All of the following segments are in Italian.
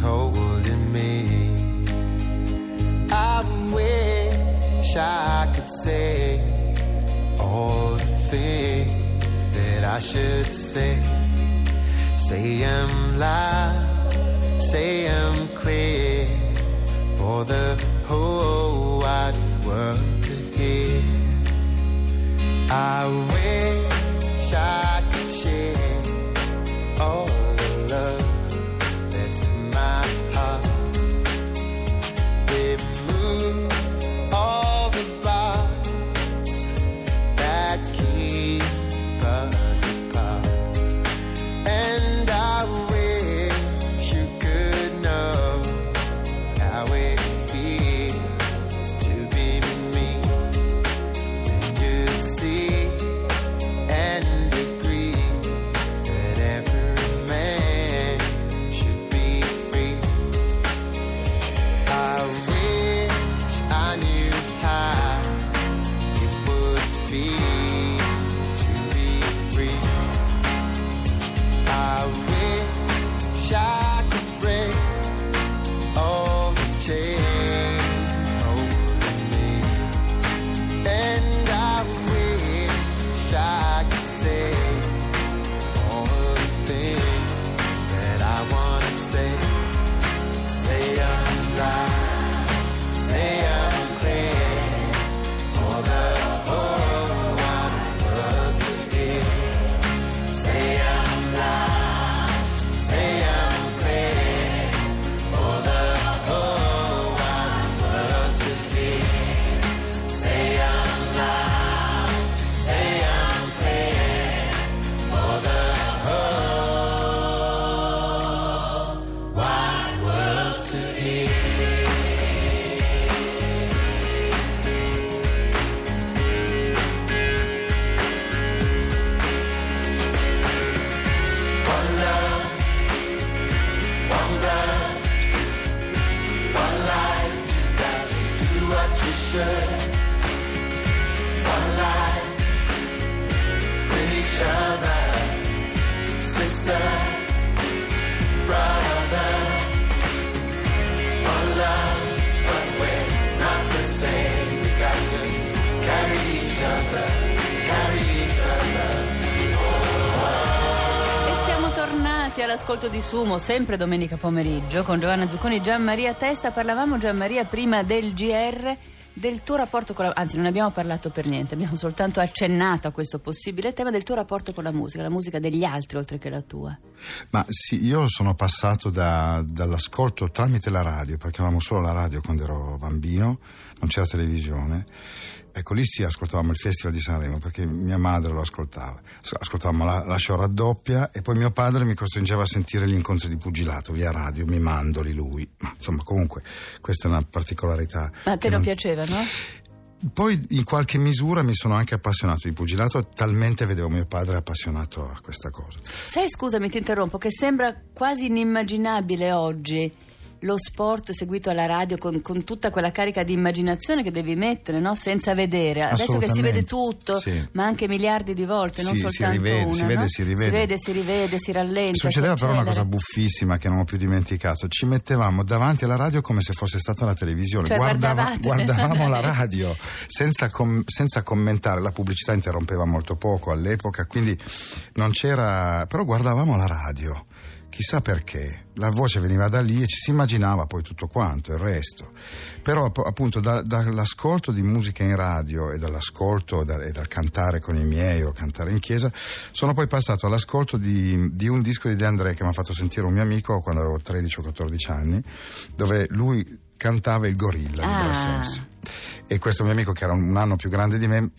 holding me. I wish I could say all the things that I should say. Say 'em loud, say 'em clear for the whole wide world to hear. I wish all'ascolto di Sumo, sempre domenica pomeriggio, con Giovanna Zucconi, Gianmaria Testa. Parlavamo, Gianmaria, prima del GR, del tuo rapporto con la... Anzi, non abbiamo parlato per niente, abbiamo soltanto accennato a questo possibile tema del tuo rapporto con la musica, la musica degli altri oltre che la tua. Ma sì, io sono passato da- dall'ascolto tramite la radio, perché avevamo solo la radio quando ero bambino, non c'era televisione. Ecco, lì sì, ascoltavamo il Festival di Sanremo perché mia madre lo ascoltava. As- Ascoltavamo la, la show raddoppia e poi mio padre mi costringeva a sentire gli incontri di pugilato via radio, mimandoli lui. Ma insomma, comunque, questa è una particolarità. Ma a te non non- piaceva, no? Poi in qualche misura mi sono anche appassionato di pugilato, talmente vedevo mio padre appassionato a questa cosa. Sai, scusami, ti interrompo, che sembra quasi inimmaginabile oggi lo sport seguito alla radio con, con tutta quella carica di immaginazione che devi mettere, no? Senza vedere. Adesso che si vede tutto, sì. ma anche miliardi di volte, non Sì, si soltanto rivede, una. si vede, no? si rivede. Si vede, si rivede, si rallenta. Succedeva si però una cosa buffissima che non ho più dimenticato. Ci mettevamo davanti alla radio come se fosse stata la televisione. Cioè, Guardava- guardavamo la radio senza, com- senza commentare. La pubblicità interrompeva molto poco all'epoca, quindi non c'era. però guardavamo la radio. Chissà perché, la voce veniva da lì e ci si immaginava poi tutto quanto, il resto. Però app- appunto da- dall'ascolto di musica in radio e dall'ascolto da- e dal cantare con i miei o cantare in chiesa, sono poi passato all'ascolto di, di un disco di De André che mi ha fatto sentire un mio amico quando avevo 13 o 14 anni, dove lui cantava il gorilla di Ah. Brassens. E questo mio amico, che era un anno più grande di me,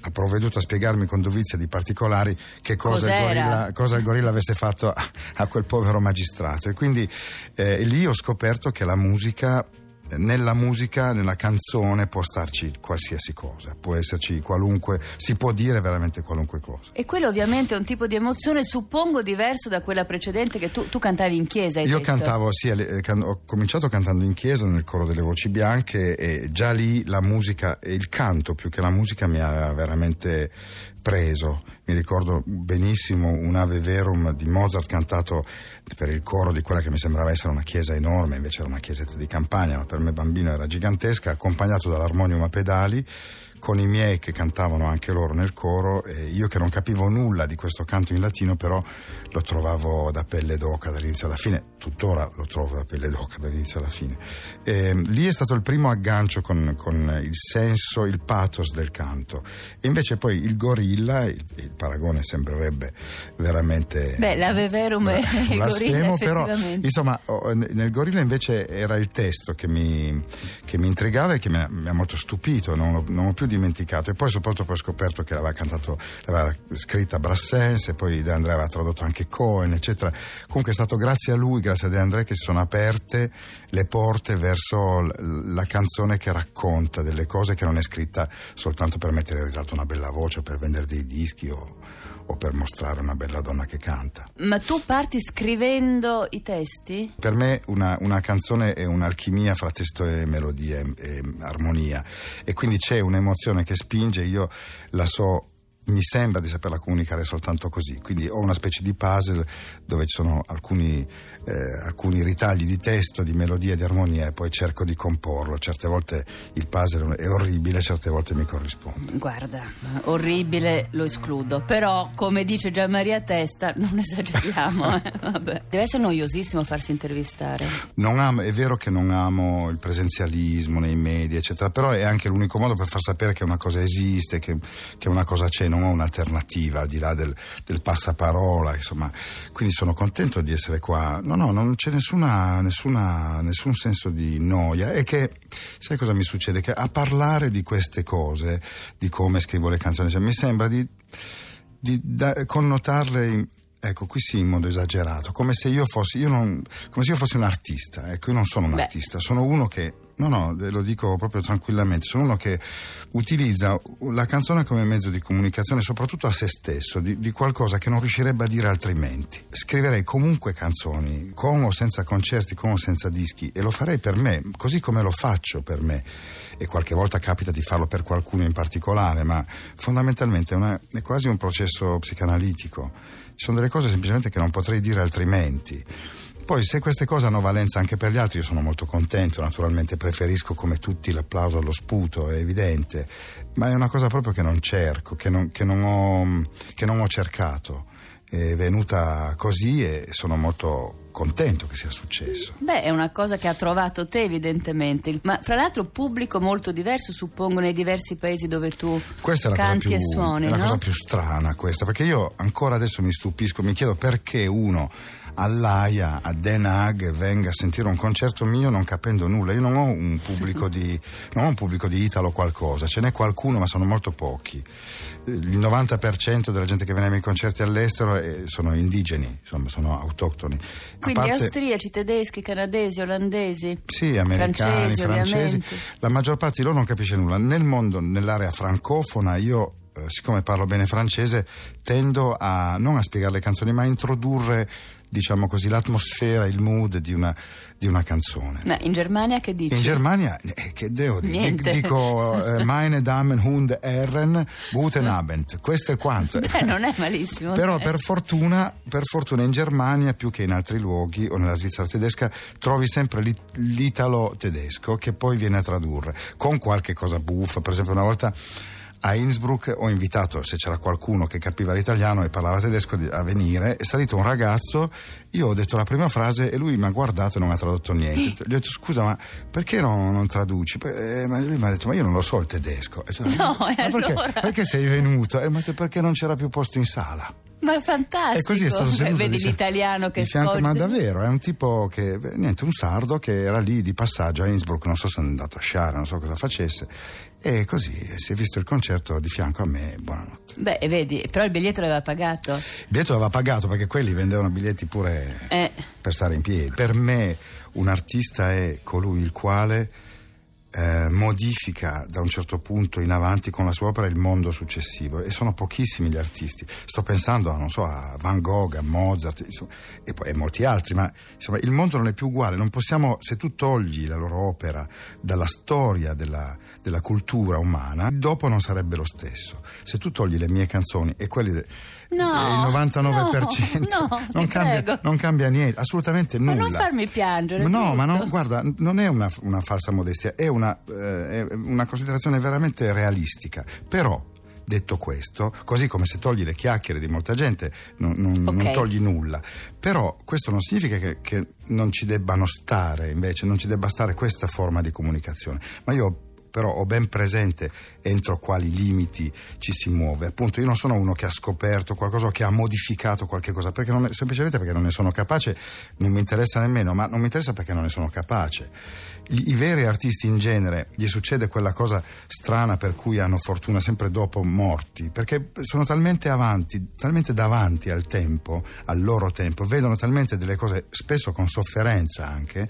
ha provveduto a spiegarmi con dovizia di particolari che cosa, il gorilla, cosa il gorilla avesse fatto a, a quel povero magistrato. E quindi eh, lì ho scoperto che la musica nella musica, nella canzone può starci qualsiasi cosa, può esserci qualunque, si può dire veramente qualunque cosa. E quello ovviamente è un tipo di emozione, suppongo, diverso da quella precedente che tu, tu cantavi in chiesa. hai Io detto. cantavo, sì, eh, ho cominciato cantando in chiesa nel coro delle voci bianche e già lì la musica e il canto più che la musica mi aveva veramente preso. Mi ricordo benissimo un Ave Verum di Mozart cantato per il coro di quella che mi sembrava essere una chiesa enorme, invece era una chiesetta di campagna, ma per me bambino era gigantesca, accompagnato dall'armonium a pedali con i miei che cantavano anche loro nel coro e io che non capivo nulla di questo canto in latino però lo trovavo da pelle d'oca dall'inizio alla fine. Tuttora lo trovo da pelle d'oca dall'inizio alla fine. E, lì è stato il primo aggancio con, con il senso il pathos del canto. E invece poi il gorilla il, il paragone sembrerebbe veramente Beh, l'Ave Verum e il gorilla, però insomma nel gorilla invece era il testo che mi, che mi intrigava e che mi ha, mi ha molto stupito. Non, l'ho- non ho più dimenticato. E poi soprattutto poi ho scoperto che l'aveva cantato l'aveva scritta Brassens e poi De André aveva tradotto anche Cohen eccetera. Comunque è stato grazie a lui grazie a De André che si sono aperte le porte verso la canzone che racconta delle cose che non è scritta soltanto per mettere in risalto una bella voce o per vendere dei dischi o, o per mostrare una bella donna che canta Ma tu parti scrivendo i testi? per me una, una canzone è un'alchimia fra testo e melodia e, e armonia e quindi c'è un'emozione che spinge, io la so, mi sembra di saperla comunicare soltanto così, quindi ho una specie di puzzle dove ci sono alcuni, eh, alcuni ritagli di testo, di melodia di armonia e poi cerco di comporlo, certe volte il puzzle è orribile, certe volte mi corrisponde. Guarda, orribile, lo escludo. Però, come dice Gian Maria Testa, non esageriamo. eh. Deve essere noiosissimo farsi intervistare. Non amo- è vero che non amo il presenzialismo nei media, eccetera, però è anche l'unico modo per far sapere che una cosa esiste, che, che una cosa c'è, non ho un'alternativa al di là del, del passaparola, insomma. Quindi sono contento di essere qua. No, no, non c'è nessuna, nessuna, nessun senso di noia. E che, sai cosa mi succede? Che a parlare di queste cose, di come scrivo le canzoni, cioè, mi sembra di di da- connotarle in- ecco qui sì in modo esagerato come se io fossi io non, come se io fossi un artista ecco io non sono un Beh. artista sono uno che no no lo dico proprio tranquillamente sono uno che utilizza la canzone come mezzo di comunicazione soprattutto a se stesso di, di qualcosa che non riuscirebbe a dire altrimenti scriverei comunque canzoni con o senza concerti con o senza dischi e lo farei per me così come lo faccio per me e qualche volta capita di farlo per qualcuno in particolare, ma fondamentalmente è, una- è quasi un processo psicanalitico. Ci sono delle cose semplicemente che non potrei dire altrimenti. Poi se queste cose hanno valenza anche per gli altri io sono molto contento, naturalmente preferisco come tutti l'applauso allo sputo, è evidente, ma è una cosa proprio che non cerco, che non, che non ho, che non ho cercato. È venuta così e sono molto contento che sia successo. Beh, è una cosa che ha trovato te, evidentemente. Ma fra l'altro, pubblico molto diverso, suppongo, nei diversi paesi dove tu Questa canti cosa e più, suoni, è la no? cosa più strana questa, perché io ancora adesso mi stupisco, mi chiedo perché uno all'AIA, a Den Haag, venga a sentire un concerto mio non capendo nulla. Io non ho un pubblico di, non ho un pubblico di Italo qualcosa, ce n'è qualcuno ma sono molto pochi. Il 90% della gente che viene ai miei concerti all'estero eh, sono indigeni, insomma sono autoctoni. Quindi parte- austriaci, tedeschi, canadesi, olandesi. sì, americani, Francesi, francesi. La maggior parte di loro non capisce nulla. Nel mondo, nell'area francofona, io, eh, siccome parlo bene francese, tendo a non a spiegare le canzoni, ma a introdurre, diciamo così, l'atmosfera, il mood di una, di una canzone. Ma in Germania che dici? In Germania, eh, che devo dire? Niente. Dic- Dico, eh, meine Damen und Herren, guten Abend. Questo è quanto. Beh, non è malissimo. Però dai. per fortuna, per fortuna in Germania, più che in altri luoghi o nella Svizzera tedesca, trovi sempre l'it- l'italo tedesco che poi viene a tradurre con qualche cosa buffa. Per esempio, una volta a Innsbruck ho invitato, se c'era qualcuno che capiva l'italiano e parlava tedesco, a venire. È salito un ragazzo, io ho detto la prima frase e lui mi ha guardato e non mi ha tradotto niente. Gli ho detto scusa, ma perché non, non traduci? Eh, ma lui mi ha detto, ma io non lo so il tedesco. E detto, No, "Ma e perché, allora?" perché sei venuto? E mi ha detto perché non c'era più posto in sala. Ma è fantastico. E così è stato seduto Vedi di fianco- l'italiano che fianco, Ma davvero, è un tipo che, beh, niente, un sardo che era lì di passaggio a Innsbruck, non so se è andato a sciare, non so cosa facesse. E così eh, si è visto il concerto di fianco a me, buonanotte. Beh, vedi, però il biglietto l'aveva pagato. Il biglietto l'aveva pagato perché quelli vendevano biglietti pure Eh. per stare in piedi. Per me un artista è colui il quale eh, modifica da un certo punto in avanti con la sua opera il mondo successivo e sono pochissimi gli artisti. Sto pensando, non so, a Van Gogh, a Mozart insomma, e poi a molti altri, ma insomma il mondo non è più uguale. Non possiamo, se tu togli la loro opera dalla storia della, della cultura umana, dopo non sarebbe lo stesso. Se tu togli le mie canzoni e quelli de, No, il 99% no, no, non, cambia, non cambia niente, assolutamente Ma nulla. non farmi piangere. No, ma tutto. non, guarda, non è una, una falsa modestia, è una, eh, è una considerazione veramente realistica. Però, detto questo, così come se togli le chiacchiere di molta gente, non, non- Ok. non togli nulla. Però questo non significa che, che non ci debbano stare, invece, non ci debba stare questa forma di comunicazione. Ma io però ho ben presente entro quali limiti ci si muove. Appunto, io non sono uno che ha scoperto qualcosa o che ha modificato qualche cosa, perché non semplicemente perché non ne sono capace, non mi interessa nemmeno, ma non mi interessa perché non ne sono capace. I, i veri artisti in genere gli succede quella cosa strana per cui hanno fortuna sempre dopo morti, perché sono talmente avanti, talmente davanti al tempo, al loro tempo, vedono talmente delle cose, spesso con sofferenza anche,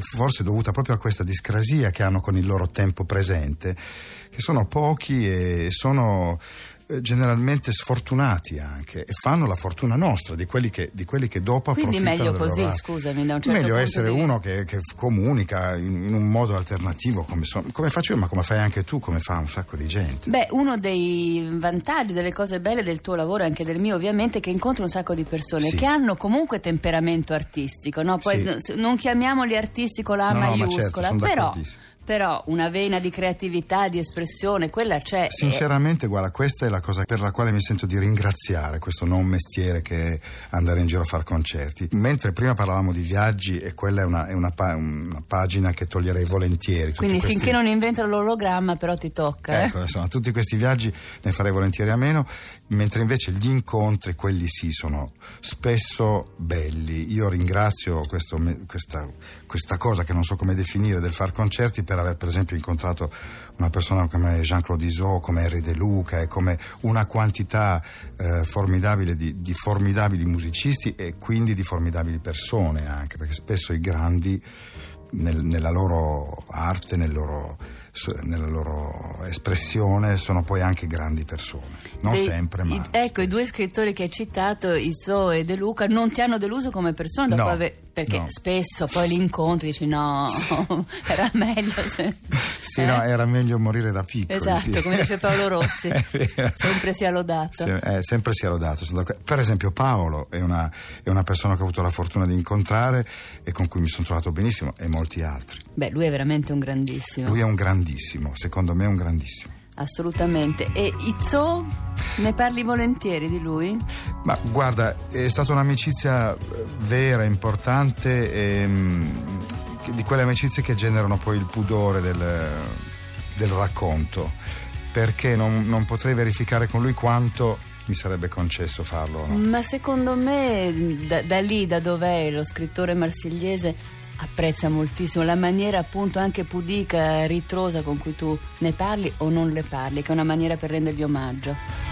forse dovuta proprio a questa discrasia che hanno con il loro tempo presente, che sono pochi e sono eh, generalmente sfortunati anche e fanno la fortuna nostra di quelli che, di quelli che dopo Quindi approfittano meglio del così, scusami, da un certo meglio essere di- uno che, che comunica in, un modo alternativo come, so- come faccio io ma come fai anche tu come fa un sacco di gente Beh, uno dei vantaggi, delle cose belle del tuo lavoro e anche del mio, ovviamente, è che incontri un sacco di persone Sì. che hanno comunque temperamento artistico, no? Poi Sì. non chiamiamoli artisti con la No, no, ma maiuscola, certo, però. Però una vena di creatività, di espressione, quella c'è. e- Sinceramente, guarda, questa è la cosa per la quale mi sento di ringraziare questo non mestiere che è andare in giro a fare concerti. Mentre prima parlavamo di viaggi, e quella è una, è una pa- una pagina che toglierei volentieri. Quindi questi- finché non inventano l'ologramma, però ti tocca. eh? Ecco, insomma, tutti questi viaggi ne farei volentieri a meno, mentre invece gli incontri, quelli sì, sono spesso belli. Io ringrazio questo questa, questa cosa che non so come definire del far concerti per aver per esempio incontrato una persona come Jean-Claude Isot, come Henry De Luca e come una quantità eh, formidabile di, di formidabili musicisti e quindi di formidabili persone anche, perché spesso i grandi nel- nella loro arte, nel loro- nella loro espressione, sono poi anche grandi persone. Non Dei- sempre, ma. i- ecco, i spesso. due scrittori che hai citato, Iso e De Luca, non ti hanno deluso come persona dopo No, aver- perché no. spesso poi li incontri e dici no, era meglio se... Sì, eh? no, era meglio morire da piccoli. Esatto, sì. come dice Paolo Rossi. Sempre sia lodato. Se- eh, sempre sia lodato. Per esempio, Paolo è una, è una persona che ho avuto la fortuna di incontrare e con cui mi sono trovato benissimo, e molti altri. Beh, lui è veramente un grandissimo, Lui è un grandissimo, secondo me è un grandissimo. assolutamente. E Izzo, ne parli volentieri di lui? Ma guarda, è stata un'amicizia eh, vera, importante, ehm, che- di quelle amicizie che generano poi il pudore del, del racconto, perché non, non potrei verificare con lui quanto mi sarebbe concesso farlo. no? Ma secondo me da, da lì, da dov'è lo scrittore marsigliese, apprezza moltissimo la maniera appunto anche pudica, ritrosa con cui tu ne parli o non le parli, che è una maniera per rendergli omaggio.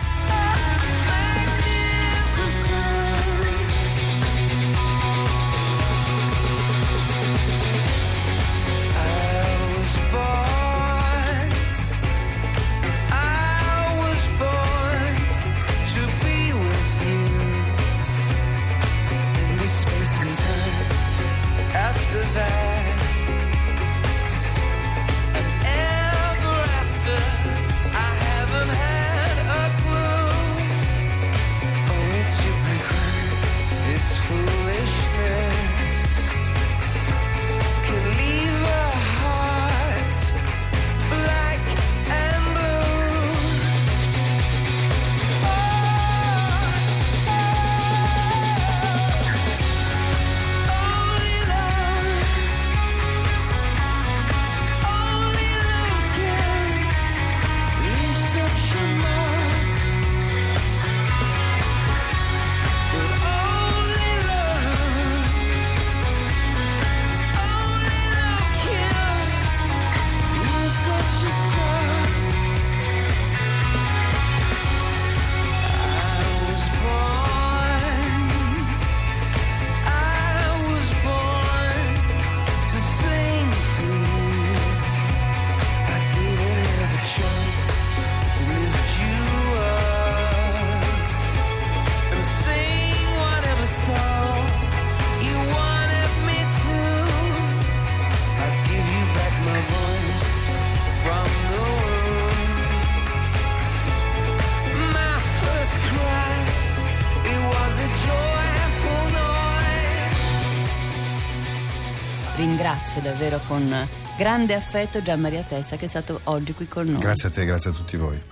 Ringrazio davvero con grande affetto Gian Maria Testa che è stato oggi qui con noi. Grazie a te, grazie a tutti voi.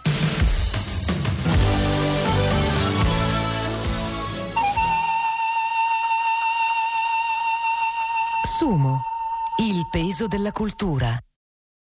Sumo, il peso della cultura.